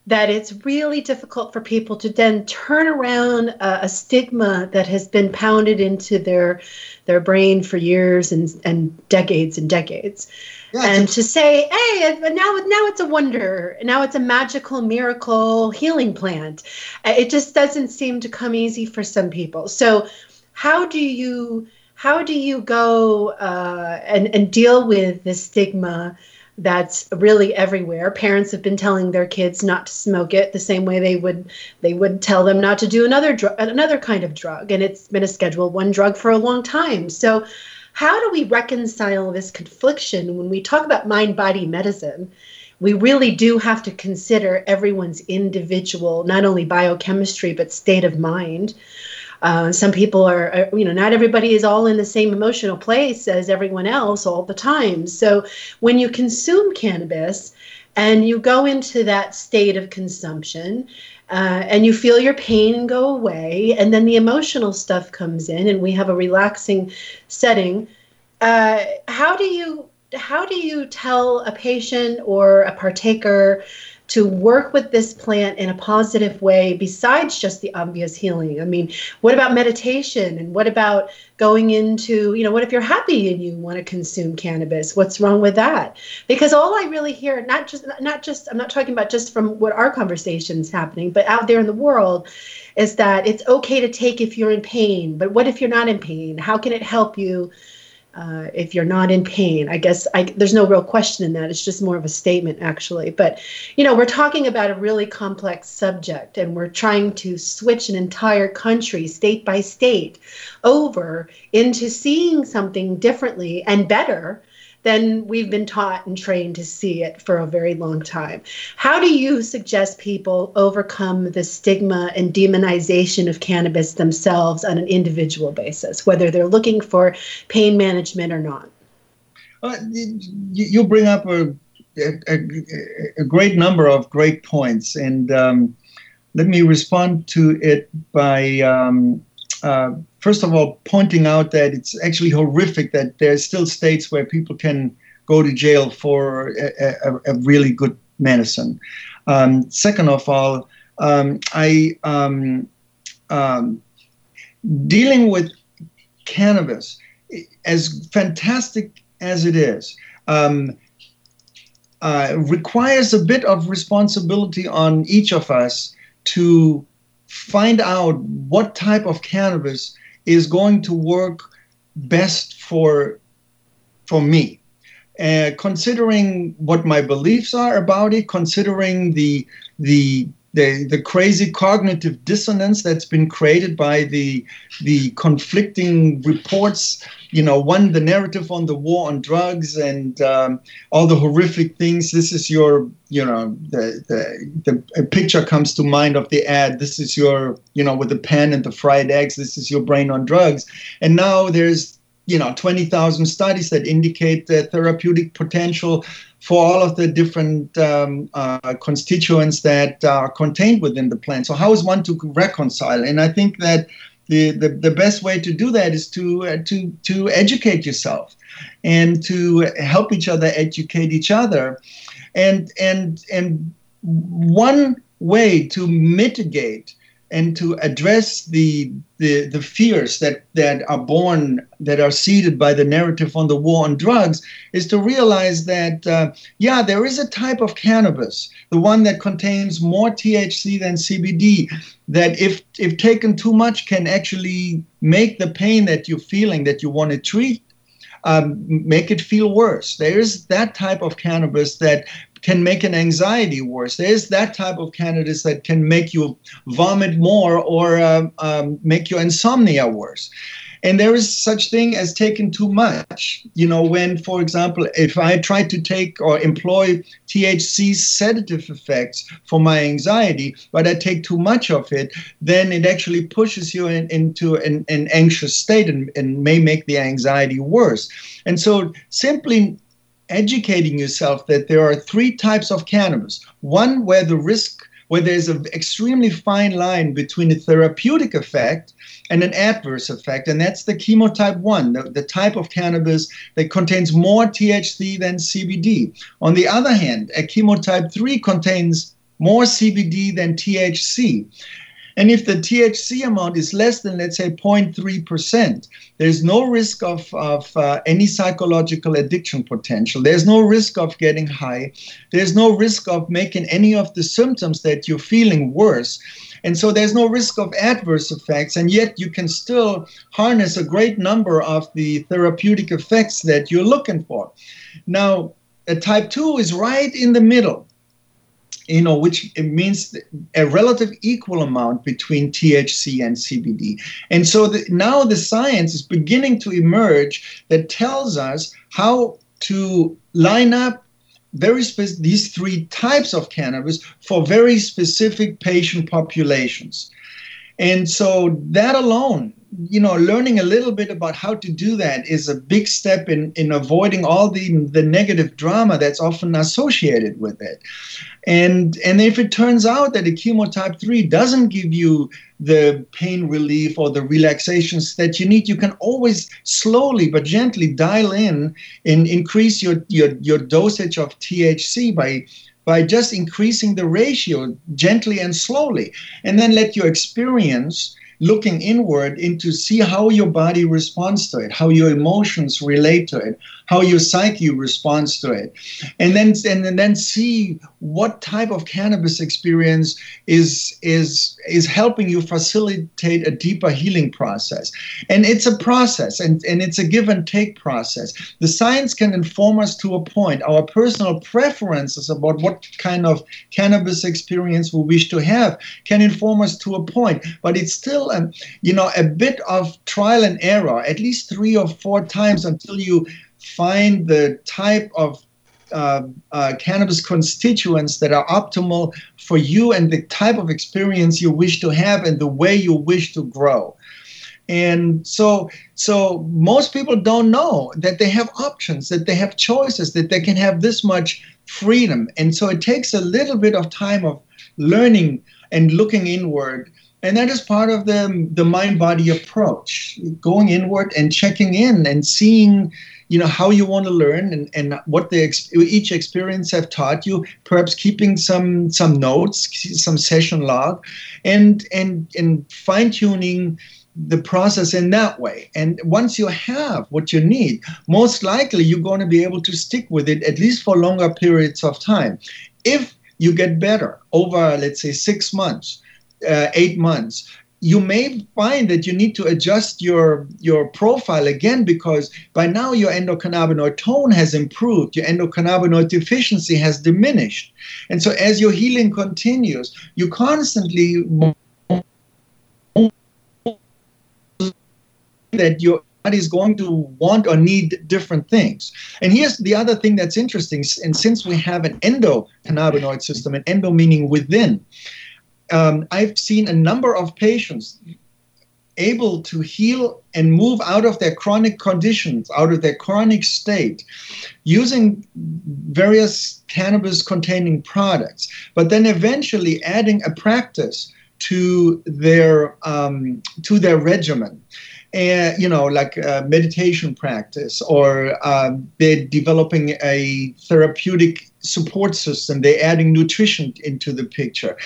that it's really difficult for people to then turn around a, a, stigma that has been pounded into their their brain for years and, and decades and decades. Yeah, and to say, hey, now now it's a wonder. Now it's a magical miracle healing plant. Uh, it just doesn't seem to come easy for some people. So, how do you how do you go uh, and and deal with the stigma? That's really everywhere. Parents have been telling their kids not to smoke it the same way they would they would tell them not to do another drug, another kind of drug, and it's been a Schedule One drug for a long time. So, how do we reconcile this confliction when we talk about mind body medicine? We really do have to consider everyone's individual, not only biochemistry, but state of mind. Uh, some people are, are, you know, not everybody is all in the same emotional place as everyone else all the time. So when you consume cannabis and you go into that state of consumption, uh, and you feel your pain go away, and then the emotional stuff comes in, and we have a relaxing setting. Uh, how do you how do you tell a patient or a partaker to work with this plant in a positive way besides just the obvious healing? I mean, what about meditation and what about going into, you know, what if you're happy and you want to consume cannabis? What's wrong with that? Because all I really hear, not just not just I'm not talking about just from what our conversations happening, but out there in the world is that it's okay to take if you're in pain, but what if you're not in pain? How can it help you? Uh, if you're not in pain. I guess I, there's no real question in that. It's just more of a statement, actually. But, you know, we're talking about a really complex subject, and we're trying to switch an entire country, state by state, over into seeing something differently and better then we've been taught and trained to see it for a very long time. How do you suggest people overcome the stigma and demonization of cannabis themselves on an individual basis, whether they're looking for pain management or not? Uh, you bring up a, a, a, great number of great points, and um, let me respond to it by um, uh, first of all, pointing out that it's actually horrific that there's still states where people can go to jail for a, a, a really good medicine. Um, second of all, um, I um, um dealing with cannabis, as fantastic as it is, um, uh, requires a bit of responsibility on each of us to find out what type of cannabis is going to work best for for me. Uh, considering what my beliefs are about it, considering the the the, the crazy cognitive dissonance that's been created by the the conflicting reports you know one the narrative on the war on drugs and um, all the horrific things. This is your you know the, the the picture comes to mind of the ad. This is your you know with the pen and the fried eggs. This is your brain on drugs. And now there's you know 20,000 studies that indicate the therapeutic potential for all of the different um, uh, constituents that are contained within the plant. So how is one to reconcile? And I think that the, the, the best way to do that is to uh, to to educate yourself and to help each other educate each other and and and one way to mitigate and to address the, the, the fears that, that are born, that are seeded by the narrative on the war on drugs, is to realize that, uh, yeah, there is a type of cannabis, the one that contains more THC than CBD, that if, if taken too much can actually make the pain that you're feeling that you want to treat um, make it feel worse. There's that type of cannabis that can make an anxiety worse. There's that type of cannabis that can make you vomit more or uh, um, make your insomnia worse. And there is such thing as taking too much. You know, when, for example, if I try to take or employ THC sedative effects for my anxiety, but I take too much of it, then it actually pushes you in, into an, an anxious state and, and may make the anxiety worse. And so simply educating yourself that there are three types of cannabis one where the risk where there's an extremely fine line between a therapeutic effect and an adverse effect, and that's the chemotype 1, the, the type of cannabis that contains more THC than CBD. On the other hand, a chemotype 3 contains more CBD than THC. And if the THC amount is less than, let's say, 0.3%, there's no risk of, of uh, any psychological addiction potential. There's no risk of getting high. There's no risk of making any of the symptoms that you're feeling worse. And so there's no risk of adverse effects, and yet you can still harness a great number of the therapeutic effects that you're looking for. Now, a type 2 is right in the middle you know, which means a relative equal amount between THC and CBD. And so the, now the science is beginning to emerge that tells us how to line up very spe- these three types of cannabis for very specific patient populations. And so that alone, you know, learning a little bit about how to do that is a big step in, in avoiding all the, the negative drama that's often associated with it. And and if it turns out that a chemotype 3 doesn't give you the pain relief or the relaxations that you need, you can always slowly but gently dial in and increase your your, your dosage of THC by by just increasing the ratio gently and slowly and then let your experience looking inward into see how your body responds to it, how your emotions relate to it, how your psyche responds to it, and then and then see what type of cannabis experience is is is helping you facilitate a deeper healing process. And it's a process, and and it's a give and take process. The science can inform us to a point. Our personal preferences about what kind of cannabis experience we wish to have can inform us to a point, but it's still a, you know, a bit of trial and error, at least three or four times until you find the type of uh, uh, cannabis constituents that are optimal for you and the type of experience you wish to have and the way you wish to grow. And so, so most people don't know that they have options, that they have choices, that they can have this much freedom. And so it takes a little bit of time of learning and looking inward and that is part of the the mind body approach going inward and checking in and seeing you know how you want to learn and, and what the ex- each experience have taught you perhaps keeping some some notes some session log and and and fine tuning the process in that way. And once you have what you need most likely you're going to be able to stick with it at least for longer periods of time. If you get better over let's say 6 months uh, eight months you may find that you need to adjust your your profile again because by now your endocannabinoid tone has improved your endocannabinoid deficiency has diminished and so as your healing continues you constantly that your body is going to want or need different things. And here's the other thing that's interesting. And since we have an endocannabinoid system, an endo meaning within, um, I've seen a number of patients able to heal and move out of their chronic conditions, out of their chronic state, using various cannabis containing products, but then eventually adding a practice to their um, to their regimen. And you know, like a meditation practice, or um, they're developing a therapeutic support system. They're adding nutrition into the picture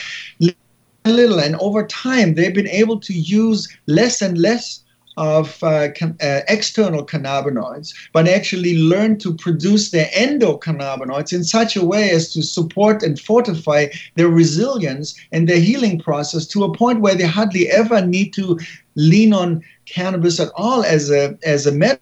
little, and over time, they've been able to use less and less of uh, uh, external cannabinoids, but actually learn to produce their endocannabinoids in such a way as to support and fortify their resilience and their healing process to a point where they hardly ever need to lean on cannabis at all as a as a medicine,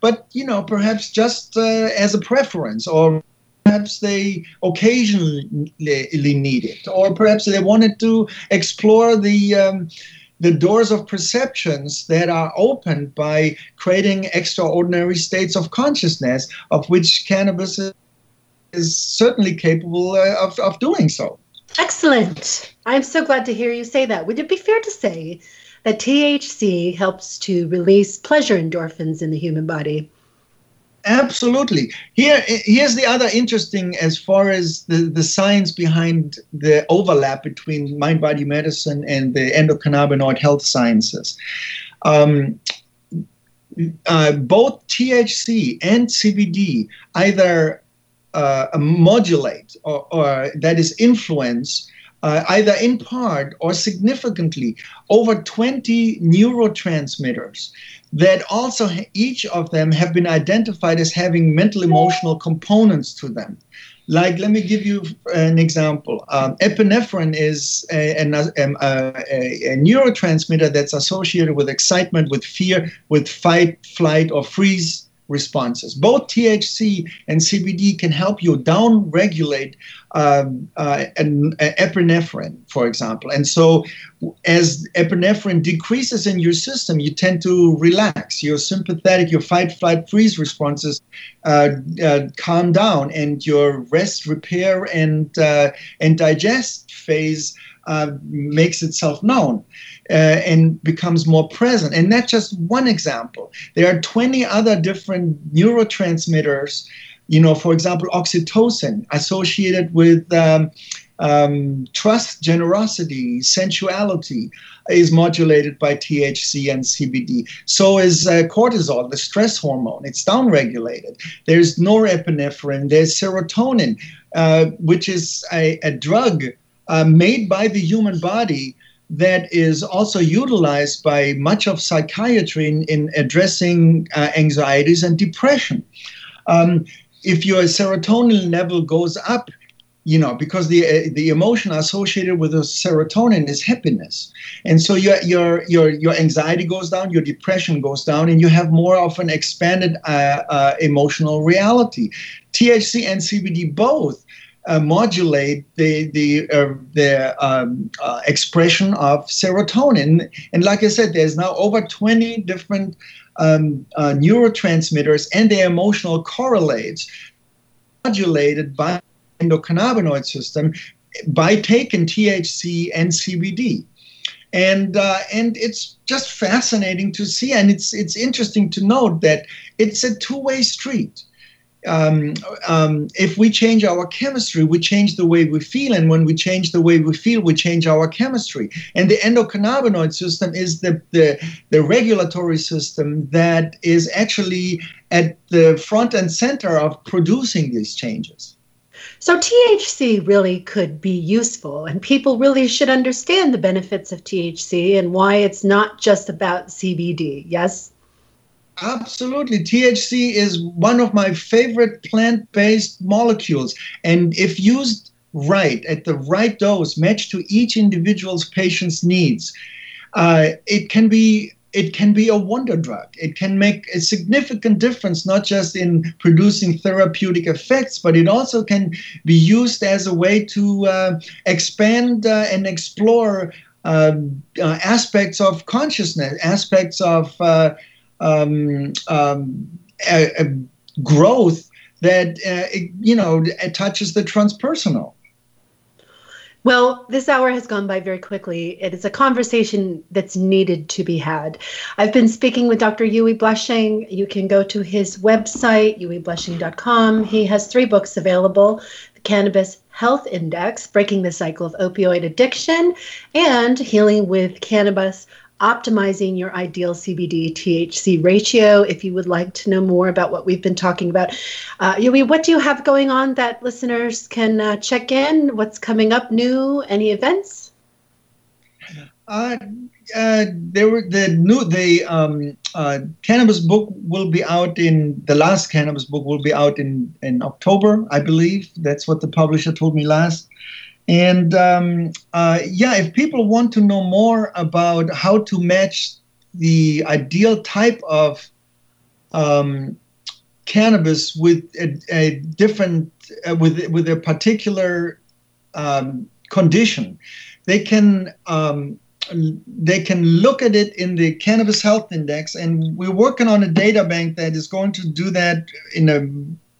but you know perhaps just uh, as a preference or perhaps they occasionally need it, or perhaps they wanted to explore the um, the doors of perceptions that are opened by creating extraordinary states of consciousness, of which cannabis is, certainly capable uh, of, of doing so. Excellent. I'm so glad to hear you say that. Would it be fair to say that THC helps to release pleasure endorphins in the human body? Absolutely. Here, here's the other interesting as far as the, the science behind the overlap between mind body medicine and the endocannabinoid health sciences. Um, uh, both THC and CBD either uh, modulate or, or, that is influence uh, either in part or significantly over 20 neurotransmitters that also each of them have been identified as having mental emotional components to them. Like, let me give you an example. Um, epinephrine is a, a, a, a, neurotransmitter that's associated with excitement, with fear, with fight, flight, or freeze responses. Both THC and CBD can help you down regulate um, uh, epinephrine, for example. And so, as epinephrine decreases in your system, you tend to relax. Your sympathetic, your fight, flight, freeze responses uh, uh, calm down, and your rest, repair, and uh, and digest phase uh, makes itself known. Uh, and becomes more present. And that's just one example. There are 20 other different neurotransmitters you know, for example, oxytocin associated with um, um, trust, generosity, sensuality is modulated by THC and CBD. So is uh, cortisol, the stress hormone. It's downregulated. There's norepinephrine. There's serotonin, uh, which is a, a drug uh, made by the human body that is also utilized by much of psychiatry in, in addressing uh, anxieties and depression. Um, if your serotonin level goes up, you know, because the uh, the emotion associated with the serotonin is happiness, and so your your your your anxiety goes down, your depression goes down, and you have more of an expanded uh, uh, emotional reality. THC and CBD both uh, modulate the the uh, the um, uh, expression of serotonin, and like I said, there's now over 20 different um, uh, neurotransmitters and their emotional correlates modulated by endocannabinoid system by taking THC and CBD. And uh, and it's just fascinating to see, and it's it's interesting to note that it's a two-way street um, um, if we change our chemistry, we change the way we feel. And when we change the way we feel, we change our chemistry. And the endocannabinoid system is the, the, the regulatory system that is actually at the front and center of producing these changes. So, THC really could be useful, and people really should understand the benefits of THC and why it's not just about CBD. Yes? Absolutely. THC is one of my favorite plant based molecules. And if used right, at the right dose, matched to each individual's patient's needs, uh, it can be it can be a wonder drug. It can make a significant difference, not just in producing therapeutic effects, but it also can be used as a way to uh, expand uh, and explore um, uh, aspects of consciousness, aspects of uh, um, um, a, a growth that uh, you know touches the transpersonal. Well, this hour has gone by very quickly. It is a conversation that's needed to be had. I've been speaking with Dr. Uwe Blesching. You can go to his website, uweblesching.com. He has three books available The Cannabis Health Index, Breaking the Cycle of Opioid Addiction, and Healing with Cannabis optimizing your ideal CBD THC ratio. If you would like to know more about what we've been talking about, uh, Uwe, what do you have going on that listeners can uh, check in? What's coming up new? Any events? Uh, uh, there were the new the um, uh, cannabis book will be out in the last cannabis book will be out in in October, I believe. That's what the publisher told me last. And um, uh, yeah, if people want to know more about how to match the ideal type of um, cannabis with a, a different uh, with with a particular um, condition, they can um, they can look at it in the Cannabis Health Index, and we're working on a data bank that is going to do that in a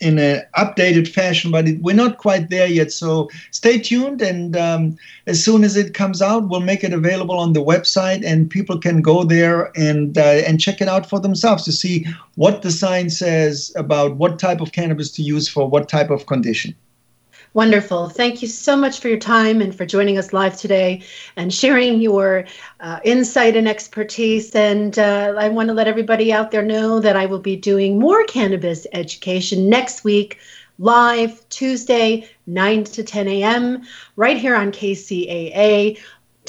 in an updated fashion, but it, we're not quite there yet. So stay tuned, and um, as soon as it comes out, we'll make it available on the website, and people can go there and uh, and check it out for themselves to see what the sign says about what type of cannabis to use for what type of condition. Wonderful. Thank you so much for your time and for joining us live today and sharing your uh, insight and expertise. And uh, I want to let everybody out there know that I will be doing more cannabis education next week, live Tuesday, 9 to 10 a.m., right here on KCAA.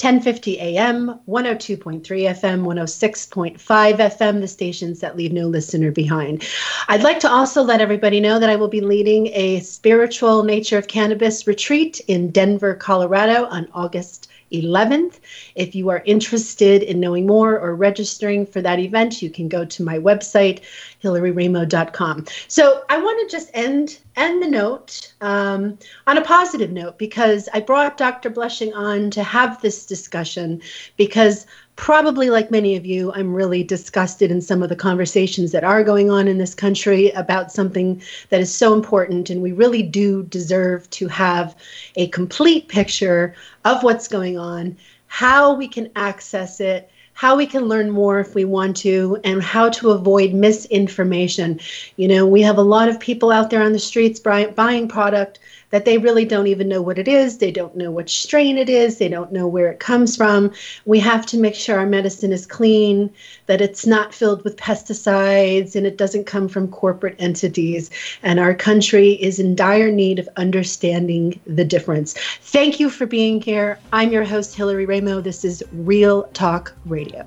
1050 AM, 102.3 FM, 106.5 FM, the stations that leave no listener behind. I'd like to also let everybody know that I will be leading a spiritual nature of cannabis retreat in Denver, Colorado on August 11th. If you are interested in knowing more or registering for that event, you can go to my website, hillaryraimo.com. So I want to just end end the note um, on a positive note because I brought Dr. Blesching on to have this discussion because probably like many of you, I'm really disgusted in some of the conversations that are going on in this country about something that is so important. And we really do deserve to have a complete picture of what's going on, how we can access it, how we can learn more if we want to, and how to avoid misinformation. You know, we have a lot of people out there on the streets buying product that they really don't even know what it is. They don't know which strain it is. They don't know where it comes from. We have to make sure our medicine is clean, that it's not filled with pesticides, and it doesn't come from corporate entities. And our country is in dire need of understanding the difference. Thank you for being here. I'm your host, Hillary Raimo. This is Real Talk Radio.